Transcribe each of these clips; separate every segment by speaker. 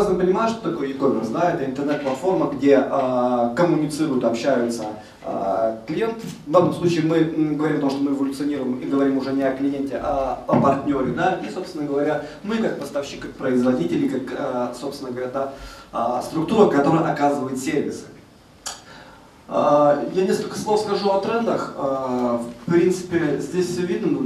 Speaker 1: прекрасно понимаем, что такое e-commerce. Да? Это интернет-платформа, где э, коммуницируют, общаются э, клиент. В данном случае мы говорим о том, что мы эволюционируем и говорим уже не о клиенте, а о партнере. Да? И, собственно говоря, мы как поставщик, как производители, как, э, собственно говоря, да, э, структура, которая оказывает сервисы. Я несколько слов скажу о трендах. В принципе, здесь все видно,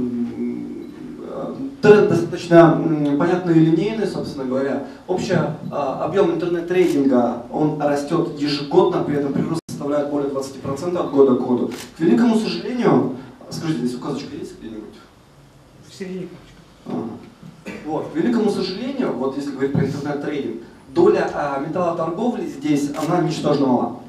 Speaker 1: тренд достаточно понятный и линейный, собственно говоря. Общий а, объем интернет-трейдинга, он растет ежегодно, при этом прирост составляет более 20% от года к году. К великому сожалению, скажите, здесь указочка есть где-нибудь?
Speaker 2: В середине.
Speaker 1: Вот, к великому сожалению, вот если говорить про интернет-трейдинг, доля а, металлоторговли здесь, она ничтожно мала.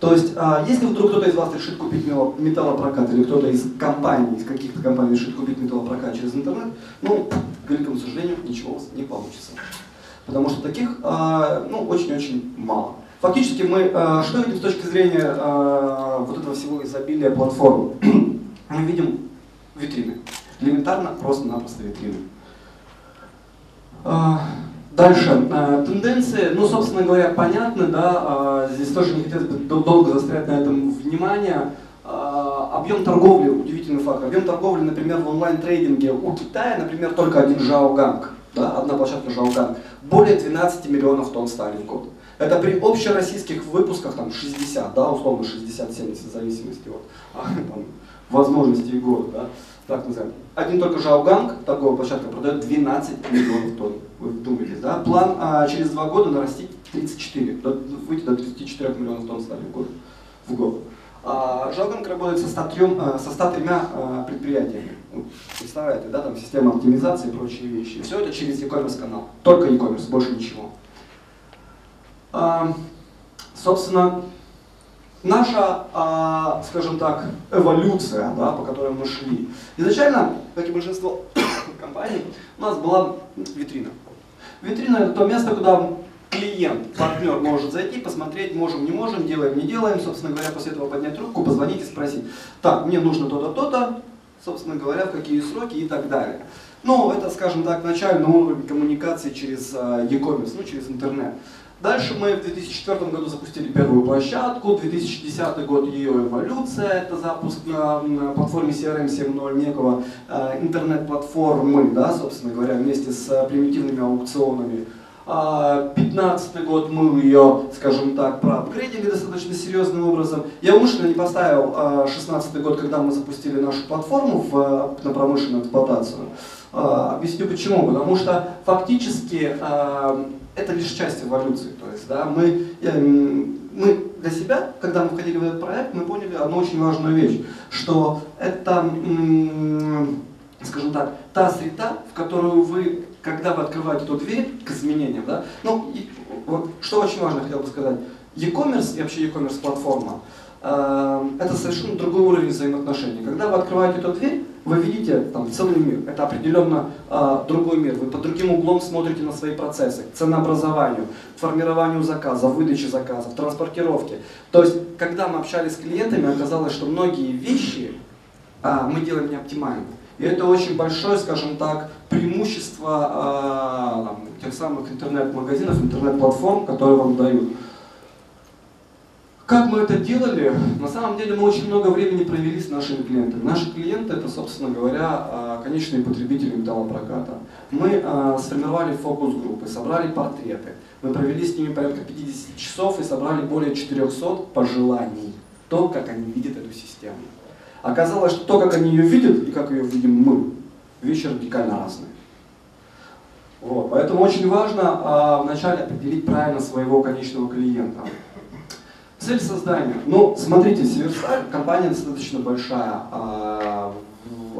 Speaker 1: То есть, а, если вдруг кто-то из вас решит купить металлопрокат, или кто-то из компаний, из каких-то компаний решит купить металлопрокат через интернет, ну, к великому сожалению, ничего у вас не получится. Потому что таких, а, ну, очень-очень мало. Фактически мы а, что видим с точки зрения вот этого всего изобилия платформ? мы видим витрины. Элементарно, просто-напросто витрины. Дальше. Э, тенденции, ну, собственно говоря, понятны, да, э, здесь тоже не хотелось бы долго застрять на этом внимание. Э, объем торговли, удивительный факт, объем торговли, например, в онлайн-трейдинге у Китая, например, только один Жаоганг, да, одна площадка Жаоганг, более 12 миллионов тонн стали в год. Это при общероссийских выпусках там 60, да, условно 60-70, в зависимости от там, возможностей года, да так называем. Один только Жаоганг, торговая площадка, продает 12 миллионов тонн. Вы вдумайтесь, да? План а, через два года нарастить 34, до, выйти до 34 миллионов тонн стали в год. В год. А Жаоганг работает со 103, а, со 103 а, предприятиями. Ну, представляете, да, там система оптимизации и прочие вещи. Все это через e-commerce канал. Только e-commerce, больше ничего. А, собственно, наша, а, скажем так, эволюция, да, по которой мы шли. Изначально, как и большинство компаний, у нас была витрина. Витрина это то место, куда клиент, партнер может зайти, посмотреть, можем, не можем, делаем, не делаем, собственно говоря, после этого поднять трубку, позвонить и спросить, так, мне нужно то-то, то-то, собственно говоря, в какие сроки и так далее. Ну, это, скажем так, начальный уровень коммуникации через а, e-commerce, ну, через интернет. Дальше мы в 2004 году запустили первую площадку, 2010 год ее эволюция, это запуск на, на платформе CRM 7.0 некого э, интернет-платформы, да, собственно говоря, вместе с э, примитивными аукционами. 15 а, год мы ее, скажем так, проапгрейдили достаточно серьезным образом. Я умышленно не поставил 16 а, год, когда мы запустили нашу платформу в, на промышленную эксплуатацию. А, объясню почему. Потому что фактически это лишь часть эволюции. То есть, да, мы, мы для себя, когда мы входили в этот проект, мы поняли одну очень важную вещь, что это, скажем так, та среда, в которую вы, когда вы открываете эту дверь к изменениям, да, ну, и, вот, что очень важно хотел бы сказать, e-commerce и вообще e-commerce платформа, э, это совершенно другой уровень взаимоотношений. Когда вы открываете эту дверь, вы видите там целый мир, это определенно э, другой мир, вы под другим углом смотрите на свои процессы, к ценообразованию, формированию заказов, выдаче заказов, транспортировке. То есть, когда мы общались с клиентами, оказалось, что многие вещи э, мы делаем не оптимально. И это очень большое, скажем так, преимущество э, там, тех самых интернет-магазинов, интернет-платформ, которые вам дают. Как мы это делали? На самом деле мы очень много времени провели с нашими клиентами. Наши клиенты это, собственно говоря, а, конечные потребители металлопроката. Мы а, сформировали фокус-группы, собрали портреты. Мы провели с ними порядка 50 часов и собрали более 400 пожеланий. То, как они видят эту систему. Оказалось, что то, как они ее видят и как ее видим мы, вещи радикально разные. Вот. Поэтому очень важно а, вначале определить правильно своего конечного клиента. Цель создания. Ну, смотрите, Северсталь, компания достаточно большая, а,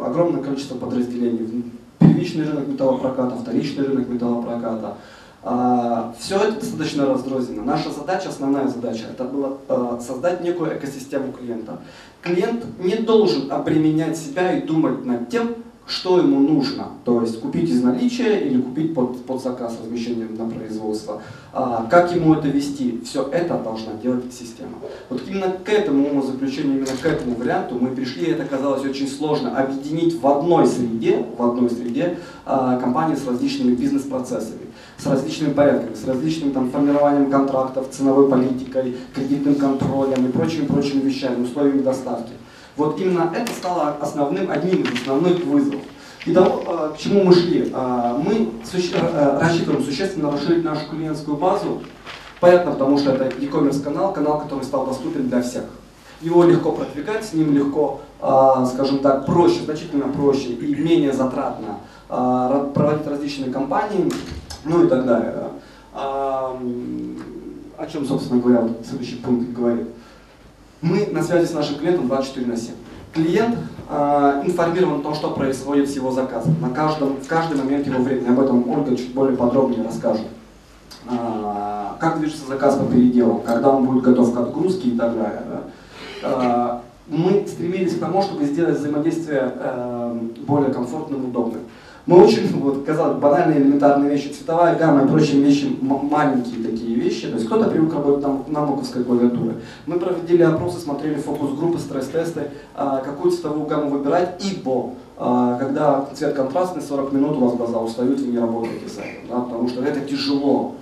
Speaker 1: огромное количество подразделений. Первичный рынок металлопроката, вторичный рынок металлопроката. А, все это достаточно раздрознено. Наша задача, основная задача, это было а, создать некую экосистему клиента. Клиент не должен обременять себя и думать над тем, что ему нужно, то есть купить из наличия или купить под, под заказ размещением на производство, а, как ему это вести, все это должна делать система. Вот именно к этому умозаключению, именно к этому варианту мы пришли, и это казалось очень сложно, объединить в одной среде, в одной среде а, компании с различными бизнес-процессами. с различными порядками, с различным там, формированием контрактов, ценовой политикой, кредитным контролем и прочими-прочими вещами, условиями доставки. Вот именно это стало основным, одним из основных вызовов. И того, э, к чему мы шли? Э, мы э, рассчитываем существенно расширить нашу клиентскую базу. Понятно, потому что это e-commerce канал, канал, который стал доступен для всех. Его легко продвигать, с ним легко, скажем так, проще, значительно проще и менее затратно проводить различные кампании, ну и так далее. О чем, собственно говоря, следующий пункт говорит. Мы на связи с нашим клиентом 24 на 7 клиент э, информирован о том, что происходит с его заказом на каждом, в каждый момент его времени. Об этом Ольга чуть более подробнее расскажет. Э, как движется заказ по переделам, когда он будет готов к отгрузке и так далее. Да? Э, мы стремились к тому, чтобы сделать взаимодействие э, более комфортным и удобным. Мы очень, вот, казалось, банальные элементарные вещи, цветовая гамма и прочие вещи, маленькие такие вещи. То есть кто-то привык работать на, на моковской клавиатуре. Мы проводили опросы, смотрели фокус-группы, стресс-тесты, а, какую цветовую гамму выбирать, ибо а, когда цвет контрастный, 40 минут у вас глаза устают, вы не работаете с этим, да, потому что это тяжело.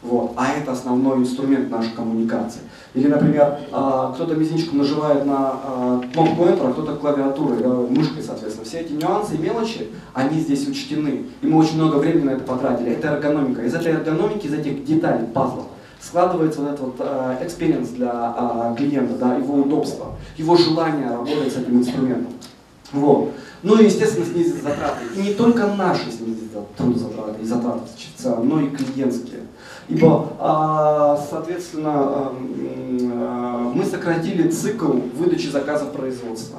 Speaker 1: Вот. А это основной инструмент нашей коммуникации. Или, например, а, кто-то мизинчиком нажимает на кнопку Enter, а кто-то клавиатурой, мышкой, соответственно. Все эти нюансы и мелочи, они здесь учтены. И мы очень много времени на это потратили. Это эргономика. Из этой эргономики, из этих деталей, пазлов, складывается вот этот вот experience для клиента, да, его удобство, его желание работать с этим инструментом. Вот. Ну и, естественно, снизить затраты. И не только наши снизить трудозатраты и затраты но и клиентские. Ибо, а, соответственно, а, мы сократили цикл выдачи заказов производства.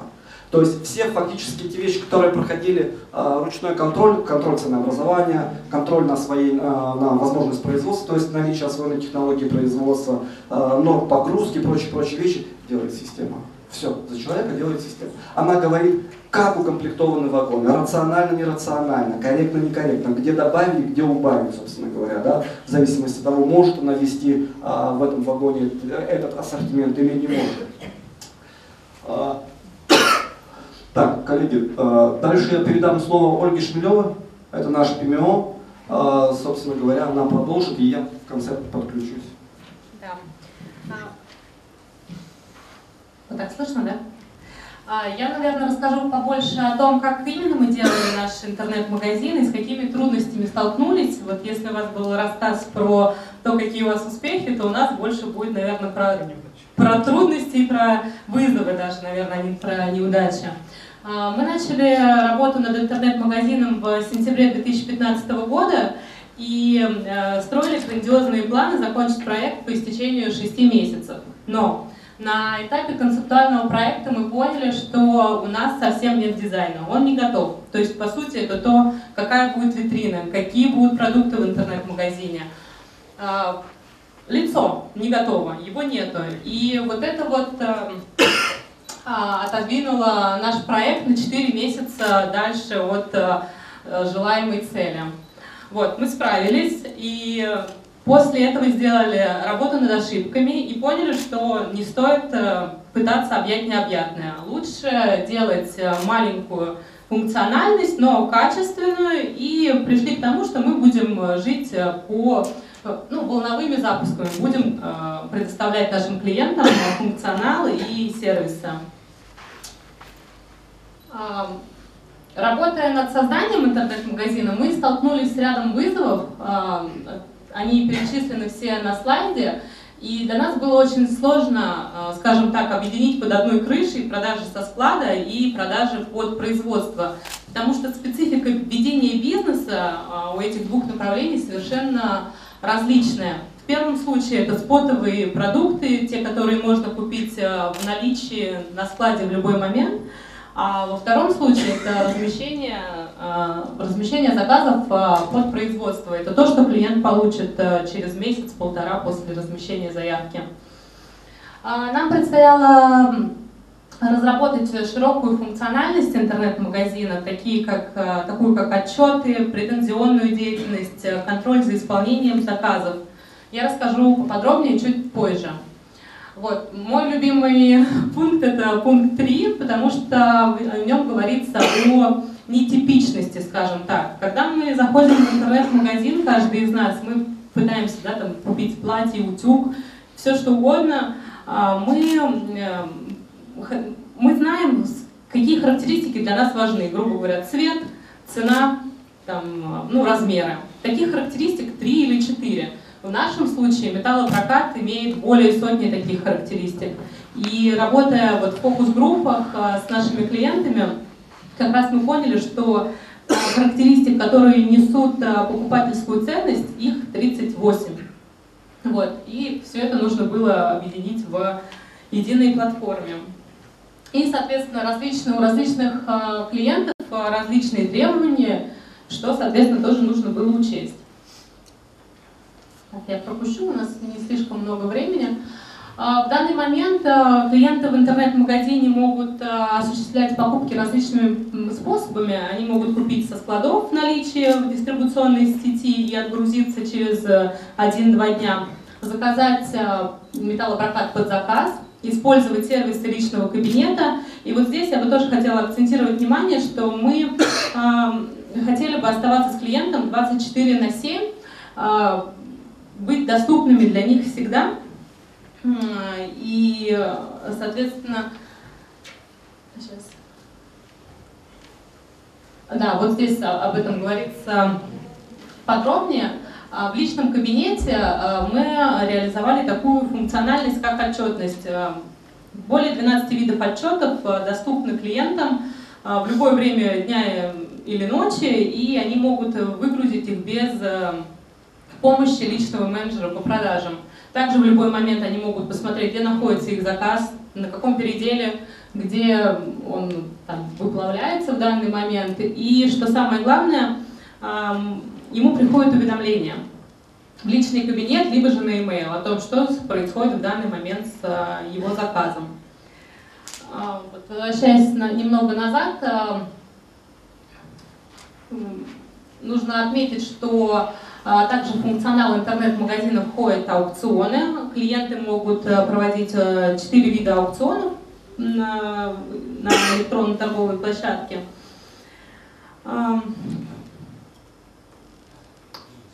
Speaker 1: То есть все фактически те вещи, которые проходили ручной контроль, контроль ценообразования, контроль на, своей, на возможность производства, то есть наличие освоенной технологии производства, норм погрузки и прочие-прочие вещи, делает система. Все, за человека делает система. Она говорит, как укомплектованы вагоны, рационально, нерационально, корректно, некорректно, где добавили, где убавили, собственно говоря, да, в зависимости от того, может она вести а, в этом вагоне этот ассортимент или не может. Так, коллеги, а, дальше я передам слово Ольге Шмелевой, это наш ПМО, а, собственно говоря, она продолжит, и я в конце подключусь.
Speaker 2: Да. А, вот так слышно, да? А, я, наверное, расскажу побольше о том, как именно мы делали наш интернет-магазин и с какими трудностями столкнулись. Вот если у вас был рассказ про то, какие у вас успехи, то у нас больше будет, наверное, про, про трудности и про вызовы даже, наверное, а не про неудачи. А, мы начали работу над интернет-магазином в сентябре 2015 года и э, строили грандиозные планы закончить проект по истечению 6 месяцев. Но на этапе концептуального проекта мы поняли, что у нас совсем нет дизайна, он не готов. То есть, по сути, это то, какая будет витрина, какие будут продукты в интернет-магазине. А, лицо не готово, его нету. И вот это вот э, а, отодвинуло наш проект на 4 месяца дальше от э, желаемой цели. Вот, мы справились, и После этого сделали работу над ошибками и поняли, что не стоит э, пытаться объять необъятное. Лучше делать э, маленькую функциональность, но качественную, и пришли к тому, что мы будем э, жить по ну, волновыми запусками, будем предоставлять нашим клиентам функционалы и сервисы. Работая над созданием интернет-магазина, мы столкнулись с рядом вызовов, они перечислены все на слайде, и для нас было очень сложно, э, скажем так, объединить под одной крышей продажи со склада и продажи под производство, потому что специфика ведения бизнеса э, у этих двух направлений совершенно различная. В первом случае это спотовые продукты, те, которые можно купить э, в наличии на складе в любой момент – а во втором случае это размещение, а, размещение заказов а, под производство. Это то, что клиент получит а, через месяц-полтора после размещения заявки. Нам предстояло разработать широкую функциональность интернет-магазина, такие как, такую как отчеты, претензионную деятельность, контроль за исполнением заказов. Я расскажу поподробнее чуть позже. Вот. Мой любимый пункт это пункт 3, потому что в нем говорится о нетипичности, скажем так. Когда мы заходим в интернет-магазин, каждый из нас, мы пытаемся да, там, купить платье, утюг, все что угодно, а, мы, мы знаем, какие характеристики для нас важны. Грубо говоря, цвет, цена, там, ну, размеры. Таких характеристик три или четыре. В нашем случае металлопрокат имеет более сотни таких характеристик. И работая вот в фокус-группах а, с нашими клиентами, как раз мы поняли, что а, характеристик, которые несут а, покупательскую ценность, их 38. Вот. И все это нужно было объединить в единой платформе. И, соответственно, различные, у различных клиентов различные требования, что, соответственно, тоже нужно было учесть. Я пропущу, у нас не слишком много времени. А, в данный момент а, клиенты в интернет-магазине могут а, осуществлять покупки различными способами. Они могут купить со складов наличие в дистрибуционной сети и отгрузиться через 1-2 дня, заказать металлопрокат под заказ, использовать сервисы личного кабинета. И вот здесь я бы тоже хотела акцентировать внимание, что мы хотели бы оставаться с клиентом 24 на 7, быть доступными для них всегда. И, соответственно, сейчас. Да, вот здесь об этом говорится подробнее. А в личном кабинете а, мы реализовали такую функциональность, как отчетность. А, более 12 видов отчетов доступны клиентам в любое время дня или ночи, и они могут выгрузить их без помощи личного менеджера по продажам. Также в любой момент они могут посмотреть, где находится их заказ, на каком переделе, где он там, выплавляется в данный момент. И что самое главное, ему приходит уведомление в личный кабинет, либо же на e-mail о том, что происходит в данный момент с а, его заказом. А, возвращаясь немного назад, нужно отметить, что а, также в функционал интернет-магазина входят аукционы. Клиенты могут э, проводить 4 э, вида аукционов на, на электронной торговой площадке.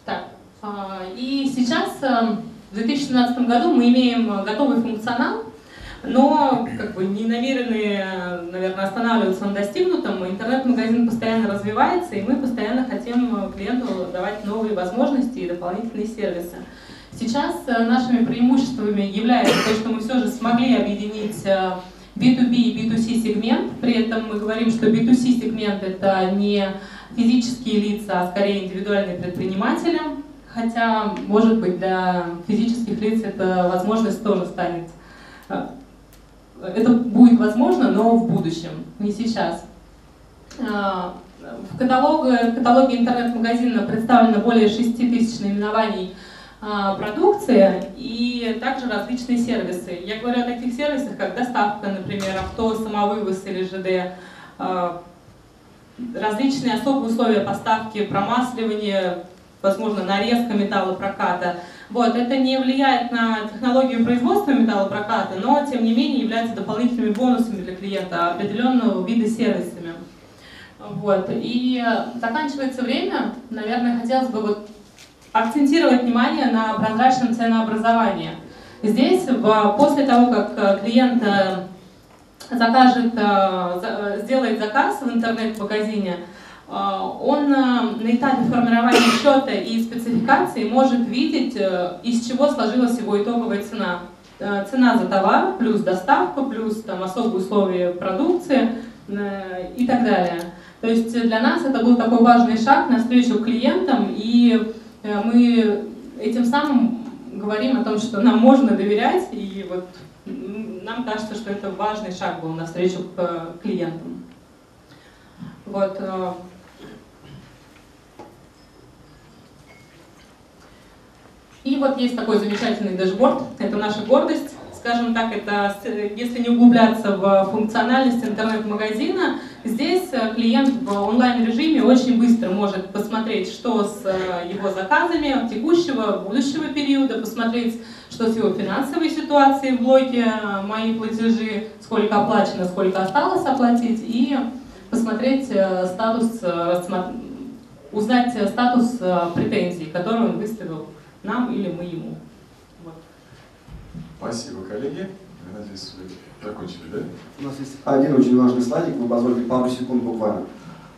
Speaker 2: Так, а, и сейчас, э, в 2017 году, мы имеем готовый функционал, но как бы не намерены, наверное, останавливаться на достигнутом. Интернет-магазин постоянно развивается, и мы постоянно хотим клиенту давать новые возможности и дополнительные сервисы. Сейчас э, нашими преимуществами является то, что мы все же смогли объединить B2B э, и B2C сегмент. При этом мы говорим, что B2C сегмент это не физические лица, а скорее индивидуальные предприниматели. Хотя, может быть, для физических лиц эта возможность тоже станет э, это будет возможно, но в будущем, не сейчас. А, в каталоге, в каталоге интернет-магазина представлено более 6 тысяч наименований а, продукции и также различные сервисы. Я говорю о таких сервисах, как доставка, например, авто, самовывоз или ЖД, а, различные особые условия поставки, промасливание, возможно, нарезка металлопроката, вот, это не влияет на технологию производства металлопроката, но тем не менее является дополнительными бонусами для клиента определенного вида сервисами. Вот. И заканчивается время, наверное, хотелось бы вот акцентировать внимание на прозрачном ценообразовании. Здесь, после того, как клиент э, закажет, э, сделает заказ в интернет-магазине, он э, на этапе формирования счета и спецификации может видеть, э, из чего сложилась его итоговая цена. Э, цена за товар, плюс доставка, плюс там, особые условия продукции и так далее. То есть для нас это был такой важный шаг навстречу клиентам, и мы этим самым говорим о том, что нам можно доверять, и вот нам кажется, что это важный шаг был навстречу к клиентам. Вот. И вот есть такой замечательный дэшборд, это наша гордость, скажем так, это если не углубляться в функциональность интернет-магазина, здесь э, клиент в онлайн-режиме очень быстро может посмотреть, что с э, его заказами текущего, будущего периода, посмотреть, что с его финансовой ситуацией в блоке э, «Мои платежи», сколько оплачено, сколько осталось оплатить, и посмотреть статус, узнать статус претензий, нам или мы ему. Вот.
Speaker 3: Спасибо, коллеги. Я надеюсь, вы закончили, да?
Speaker 1: У нас есть один очень важный слайдик, вы позволите пару секунд буквально.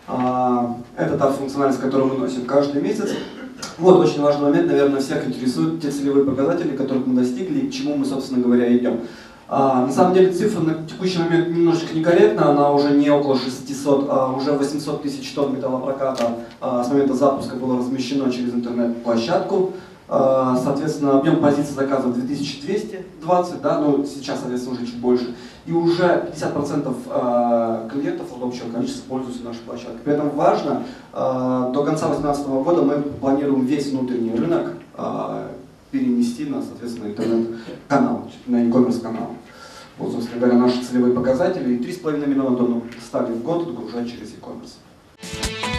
Speaker 1: А, это та функциональность, которую мы носим каждый месяц. Вот очень важный момент, наверное, всех интересует те целевые показатели, которых мы достигли и к чему мы, собственно говоря, идем. А, на самом деле цифра на текущий момент немножечко некорректна, она уже не около 600, а уже 800 тысяч тонн металлопроката а, с момента запуска было размещено через интернет-площадку. А, соответственно, объем позиций заказов 2220, да, ну сейчас, соответственно, уже чуть больше. И уже 50% а, клиентов от общего количества пользуются нашей площадкой. При этом важно, а, до конца 2018 года мы планируем весь внутренний рынок перенести на, соответственно, интернет-канал, на e-commerce канал. Вот, собственно говоря, наши целевые показатели. 3,5 миллиона тонн стали в год отгружать через e-commerce.